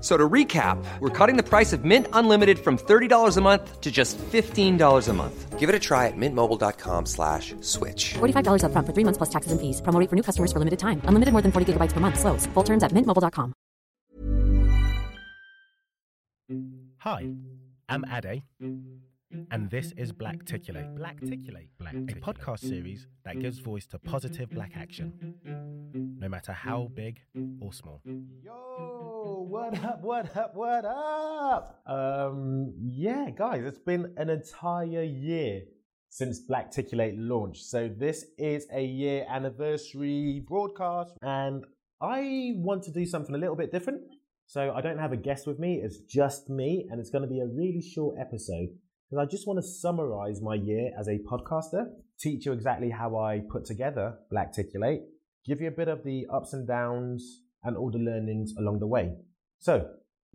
F- So to recap, we're cutting the price of Mint Unlimited from $30 a month to just $15 a month. Give it a try at mintmobile.com slash switch. $45 upfront for three months plus taxes and fees. Promo for new customers for limited time. Unlimited more than 40 gigabytes per month. Slows. Full terms at mintmobile.com. Hi, I'm Ade, and this is Blackticulate. Blackticulate, Black Ticulate Black, a podcast series that gives voice to positive black action, no matter how big or small. Yo, what up, what up, what up? Um, yeah, guys, it's been an entire year since Blackticulate launched. So this is a year anniversary broadcast, and I want to do something a little bit different. So I don't have a guest with me, it's just me, and it's going to be a really short episode because I just want to summarize my year as a podcaster, teach you exactly how I put together Blackticulate, give you a bit of the ups and downs and all the learnings along the way. So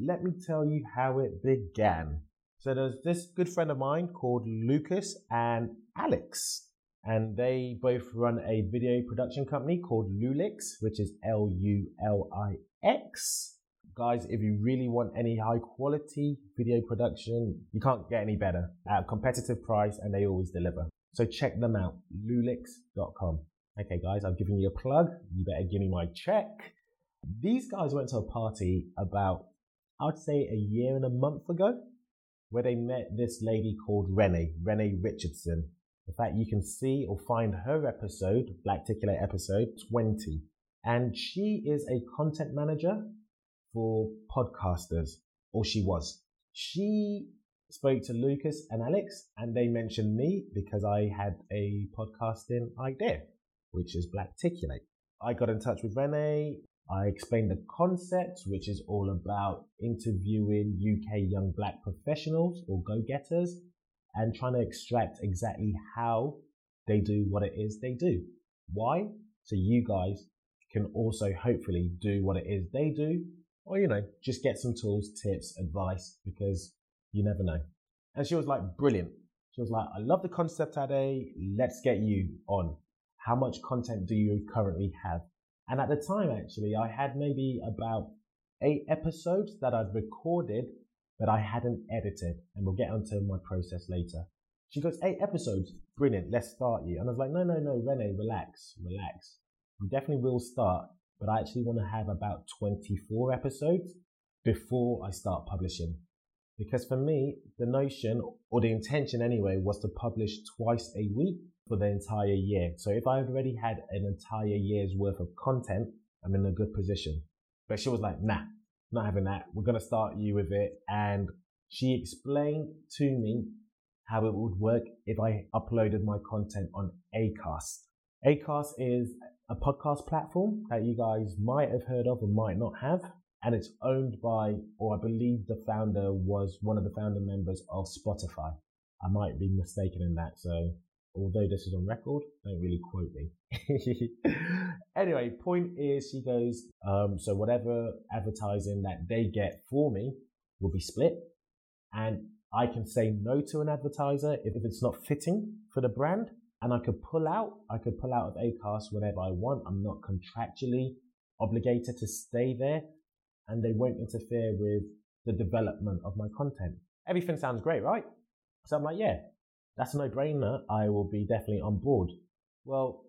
let me tell you how it began. So there's this good friend of mine called Lucas and Alex, and they both run a video production company called Lulix, which is L U L I X. Guys, if you really want any high quality video production, you can't get any better at a competitive price and they always deliver. So check them out, lulix.com. Okay, guys, I've given you a plug. You better give me my check. These guys went to a party about, I'd say, a year and a month ago, where they met this lady called Renee, Renee Richardson. In fact, you can see or find her episode, Blackticulate episode 20. And she is a content manager for podcasters, or she was. She spoke to Lucas and Alex, and they mentioned me because I had a podcasting idea, which is Blackticulate. I got in touch with Renee. I explained the concept, which is all about interviewing UK young black professionals or go getters and trying to extract exactly how they do what it is they do. Why? So you guys can also hopefully do what it is they do, or you know, just get some tools, tips, advice, because you never know. And she was like, brilliant. She was like, I love the concept, Ade. Let's get you on. How much content do you currently have? And at the time, actually, I had maybe about eight episodes that I'd recorded, but I hadn't edited. And we'll get onto my process later. She goes, eight episodes, brilliant, let's start you. And I was like, no, no, no, Renee, relax, relax. We definitely will start, but I actually want to have about 24 episodes before I start publishing. Because for me, the notion, or the intention anyway, was to publish twice a week for the entire year. So if I've already had an entire year's worth of content, I'm in a good position. But she was like, nah, not having that. We're going to start you with it. And she explained to me how it would work if I uploaded my content on Acast. Acast is a podcast platform that you guys might have heard of or might not have. And it's owned by, or I believe the founder was one of the founder members of Spotify. I might be mistaken in that. So although this is on record, don't really quote me. anyway, point is, she goes, um, so whatever advertising that they get for me will be split. And I can say no to an advertiser if, if it's not fitting for the brand. And I could pull out, I could pull out of ACAST whenever I want. I'm not contractually obligated to stay there and they won't interfere with the development of my content. Everything sounds great, right? So I'm like, yeah, that's a no brainer. I will be definitely on board. Well,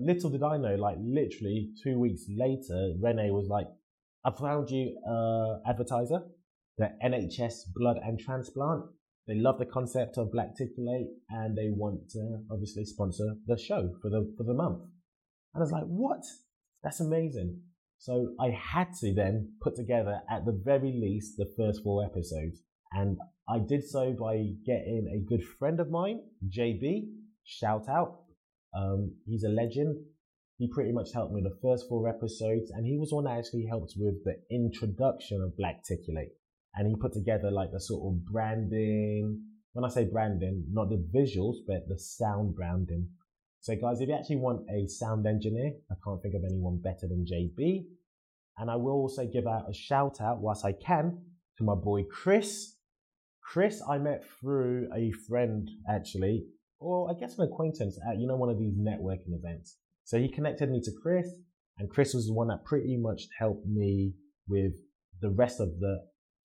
little did I know, like literally two weeks later, Renee was like, I found you uh advertiser, the NHS blood and transplant. They love the concept of Blackticulate and they want to obviously sponsor the show for the for the month. And I was like, what? That's amazing. So I had to then put together at the very least the first four episodes. And I did so by getting a good friend of mine, JB, shout out. Um, he's a legend. He pretty much helped me the first four episodes, and he was one that actually helped with the introduction of Black Blackticulate. And he put together like the sort of branding. When I say branding, not the visuals, but the sound branding. So guys, if you actually want a sound engineer, I can't think of anyone better than JB. And I will also give out a shout out, whilst I can, to my boy Chris. Chris, I met through a friend actually, or I guess an acquaintance at, you know, one of these networking events. So he connected me to Chris, and Chris was the one that pretty much helped me with the rest of the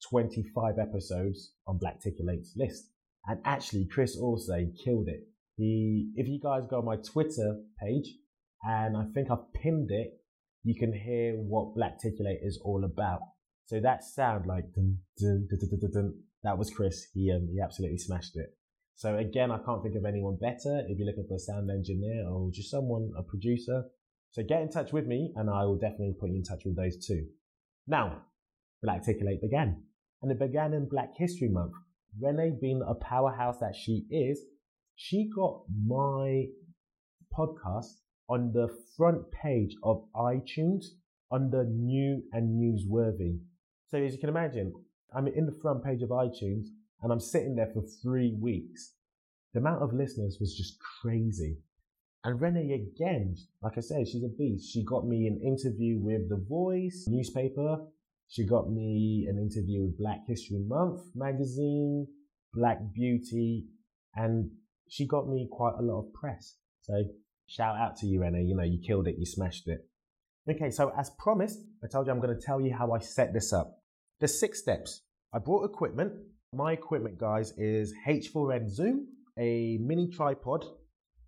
25 episodes on Blackticulate's list. And actually, Chris also killed it. He, if you guys go on my Twitter page, and I think I've pinned it, you can hear what Blackticulate is all about. So that sound like dun, dun, dun, that was Chris. He um, he absolutely smashed it. So again, I can't think of anyone better if you're looking for a sound engineer or just someone, a producer. So get in touch with me and I will definitely put you in touch with those two. Now, Black Blackticulate began. And it began in Black History Month. Renee being a powerhouse that she is, she got my podcast on the front page of iTunes under new and newsworthy. So as you can imagine, I'm in the front page of iTunes and I'm sitting there for three weeks. The amount of listeners was just crazy. And Renee again, like I said, she's a beast. She got me an interview with The Voice newspaper. She got me an interview with Black History Month magazine, Black Beauty, and she got me quite a lot of press. So shout out to you, Renee. You know, you killed it. You smashed it. Okay. So as promised, I told you I'm going to tell you how I set this up. There's six steps. I brought equipment. My equipment, guys, is H4n Zoom, a mini tripod,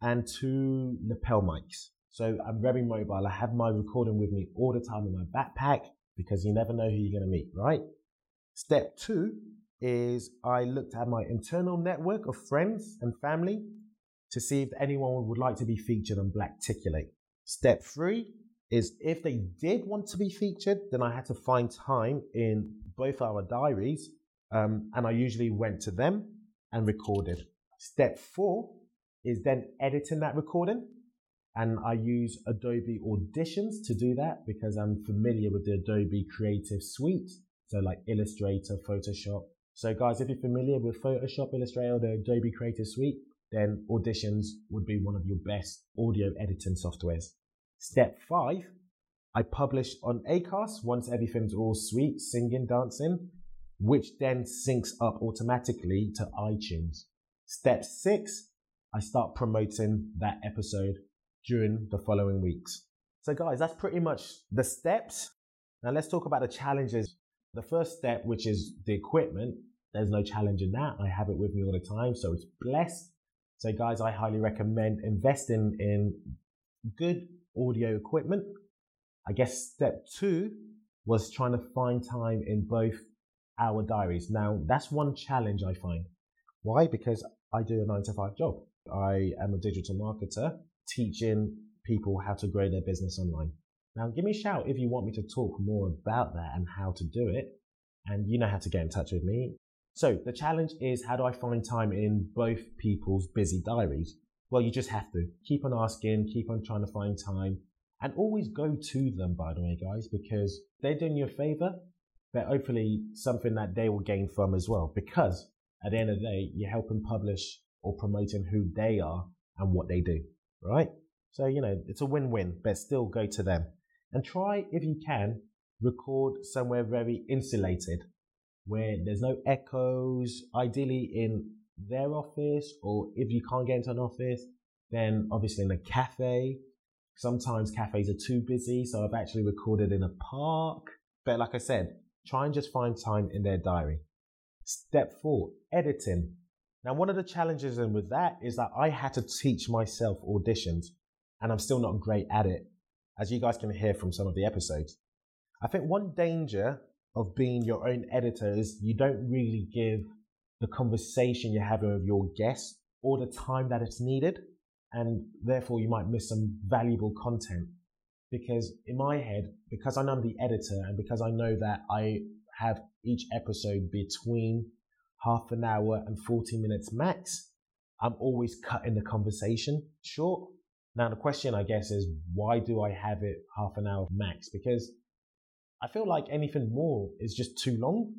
and two lapel mics. So I'm very mobile. I have my recording with me all the time in my backpack because you never know who you're going to meet, right? Step two is I looked at my internal network of friends and family to see if anyone would like to be featured on Blackticulate. Step three is if they did want to be featured, then I had to find time in both our diaries, um, and I usually went to them and recorded. Step four is then editing that recording, and I use Adobe Auditions to do that because I'm familiar with the Adobe Creative Suite, so like Illustrator, Photoshop. So, guys, if you're familiar with Photoshop, Illustrator, the Adobe Creative Suite, then Auditions would be one of your best audio editing softwares. Step five, I publish on Acast once everything's all sweet, singing, dancing, which then syncs up automatically to iTunes. Step six, I start promoting that episode during the following weeks. So, guys, that's pretty much the steps. Now, let's talk about the challenges. The first step, which is the equipment, there's no challenge in that. I have it with me all the time, so it's blessed. So, guys, I highly recommend investing in good audio equipment. I guess step two was trying to find time in both our diaries. Now, that's one challenge I find. Why? Because I do a nine to five job. I am a digital marketer teaching people how to grow their business online. Now, give me a shout if you want me to talk more about that and how to do it. And you know how to get in touch with me. So the challenge is how do I find time in both people's busy diaries? Well, you just have to keep on asking, keep on trying to find time, and always go to them, by the way, guys, because they're doing you a favor, but hopefully something that they will gain from as well. Because at the end of the day, you're helping publish or promoting who they are and what they do, right? So, you know, it's a win win, but still go to them and try, if you can, record somewhere very insulated where there's no echoes, ideally in their office, or if you can't get into an office, then obviously in a cafe. Sometimes cafes are too busy, so I've actually recorded in a park. But like I said, try and just find time in their diary. Step four, editing. Now, one of the challenges in with that is that I had to teach myself auditions, and I'm still not great at it, as you guys can hear from some of the episodes. I think one danger of being your own editor is you don't really give the conversation you're having with your guests all the time that it's needed. And therefore, you might miss some valuable content. because in my head, because I know I'm the editor and because I know that I have each episode between half an hour and 40 minutes max, I'm always cutting the conversation short. Now, the question, I guess, is why do I have it half an hour max? Because I feel like anything more is just too long.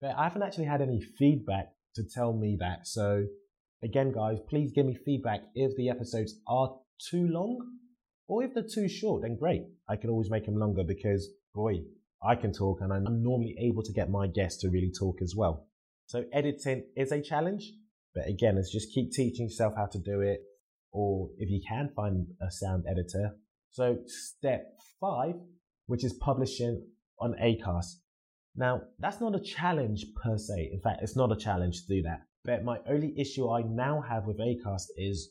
But I haven't actually had any feedback to tell me that. So, again, guys, please give me feedback if the episodes are too long or if they're too short, then great. I can always make them longer because, boy, I can talk and I'm normally able to get my guests to really talk as well. So editing is a challenge, but again, it's just keep teaching yourself how to do it. Or if you can find a sound editor. So step five, which is publishing on Acast. Now, that's not a challenge per se. In fact, it's not a challenge to do that. But my only issue I now have with Acast is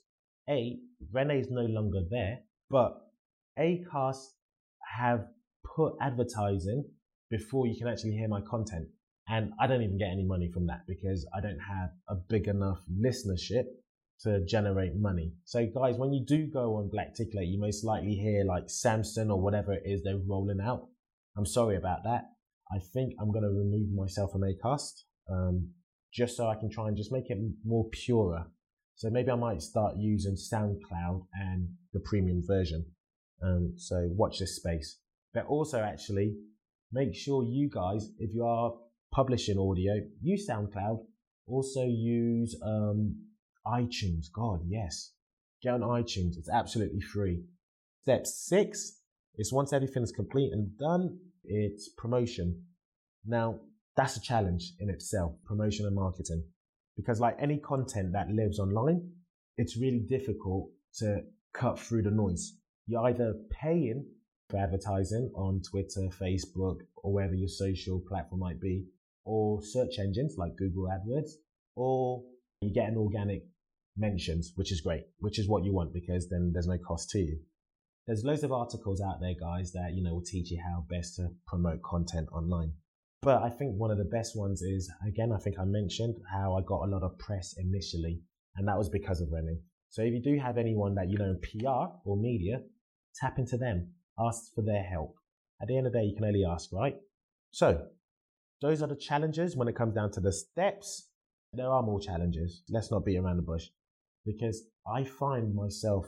A, Renee is no longer there, but Acast have put advertising before you can actually hear my content. And I don't even get any money from that because I don't have a big enough listenership to generate money. So guys, when you do go on Blackticulate, you most likely hear like Samson or whatever it is they're rolling out. I'm sorry about that. I think I'm going to remove myself from Acast, um, just so I can try and just make it more purer. So maybe I might start using SoundCloud and the premium version. Um, so watch this space. But also actually make sure you guys, if you are publishing audio, use SoundCloud. Also use um, iTunes. God, yes. Get on iTunes. It's absolutely free. Step six is once everything is complete and done, it's promotion. Now, that's a challenge in itself, promotion and marketing. Because like any content that lives online, it's really difficult to cut through the noise. You're either paying for advertising on Twitter, Facebook, or wherever your social platform might be, or search engines like Google AdWords, or you get an organic mentions, which is great, which is what you want because then there's no cost to you. There's loads of articles out there, guys, that, you know, will teach you how best to promote content online. But I think one of the best ones is, again, I think I mentioned how I got a lot of press initially, and that was because of Renee. So if you do have anyone that you know in PR or media, tap into them, ask for their help. At the end of the day, you can only ask, right? So those are the challenges when it comes down to the steps. There are more challenges. Let's not beat around the bush because I find myself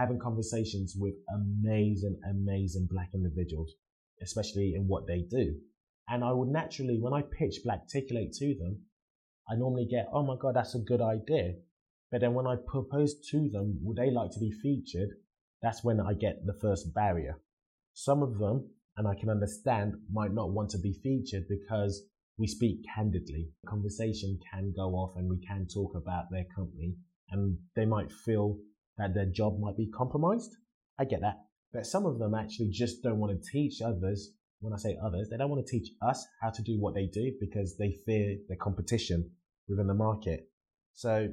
having conversations with amazing, amazing black individuals, especially in what they do. And I would naturally, when I pitch Blackticulate to them, I normally get, oh my God, that's a good idea. But then when I propose to them, would they like to be featured? That's when I get the first barrier. Some of them and I can understand might not want to be featured because we speak candidly. Conversation can go off and we can talk about their company and they might feel that their job might be compromised. I get that. But some of them actually just don't want to teach others. When I say others, they don't want to teach us how to do what they do because they fear the competition within the market. So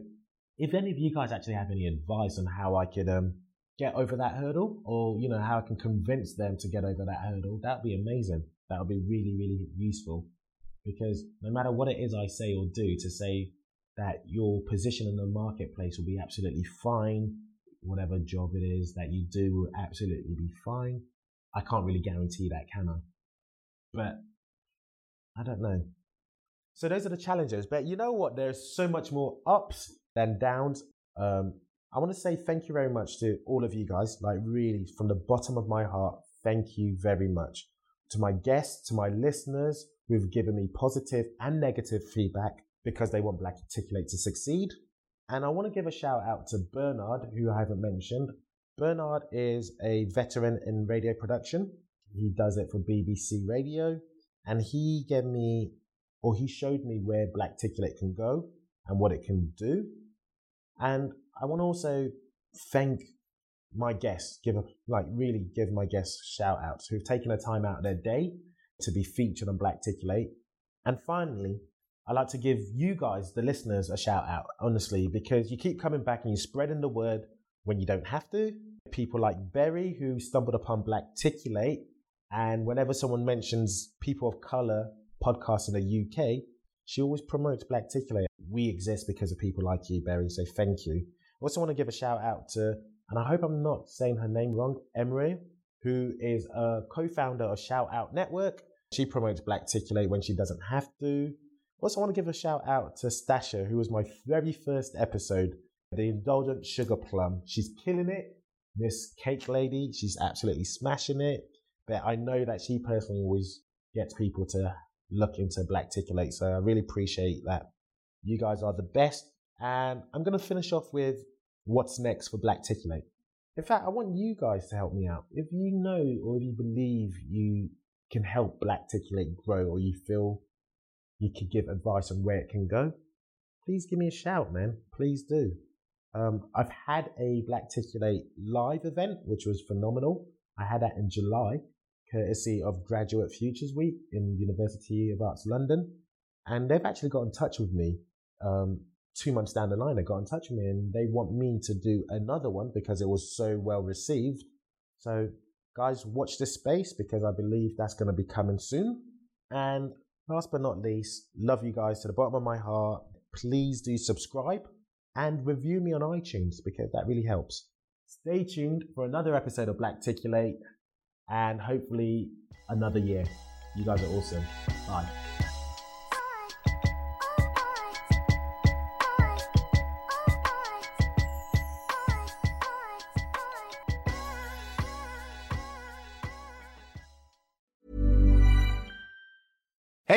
if any of you guys actually have any advice on how I could um, get over that hurdle or, you know, how I can convince them to get over that hurdle, that'd be amazing. That would be really, really useful because no matter what it is I say or do to say that your position in the marketplace will be absolutely fine, whatever job it is that you do will absolutely be fine. I can't really guarantee that, can I? But I don't know. So those are the challenges. But you know what? There's so much more ups than downs. Um, I want to say thank you very much to all of you guys. Like, really, from the bottom of my heart, thank you very much. To my guests, to my listeners who've given me positive and negative feedback because they want Blackticulate to succeed. And I want to give a shout out to Bernard, who I haven't mentioned. Bernard is a veteran in radio production. He does it for BBC Radio. And he gave me, or he showed me where Blackticulate can go and what it can do. And I want to also thank my guests, give a, like really give my guests shout outs who've taken a time out of their day to be featured on Blackticulate. And finally, I like to give you guys, the listeners, a shout out, honestly, because you keep coming back and you're spreading the word when you don't have to. People like Berry, who stumbled upon Blackticulate, and whenever someone mentions people of color podcasts in the UK, she always promotes Blackticulate. We exist because of people like you, Berry, so thank you. I also want to give a shout out to, and I hope I'm not saying her name wrong, Emery, who is a co-founder of Shout Out Network. She promotes Blackticulate when she doesn't have to. Also, I want to give a shout out to Stasha, who was my very first episode, the Indulgent Sugar Plum. She's killing it. This cake lady, she's absolutely smashing it. But I know that she personally always gets people to look into Blackticulate. So I really appreciate that. You guys are the best. And I'm going to finish off with what's next for Blackticulate. In fact, I want you guys to help me out. If you know or if you believe you can help Blackticulate grow or you feel you could give advice on where it can go, please give me a shout, man. Please do. Um, I've had a Black Blackticulate live event, which was phenomenal. I had that in July, courtesy of Graduate Futures Week in University of Arts London. And they've actually got in touch with me um, two months down the line. They got in touch with me and they want me to do another one because it was so well received. So, guys, watch this space because I believe that's going to be coming soon. And last but not least, love you guys to the bottom of my heart. Please do subscribe and review me on iTunes because that really helps. Stay tuned for another episode of Blackticulate and hopefully another year. You guys are awesome. Bye.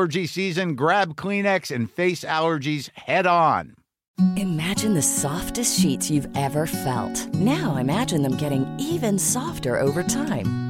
allergy season, grab Kleenex and face allergies head on. Imagine the softest sheets you've ever felt. Now imagine them getting even softer over time.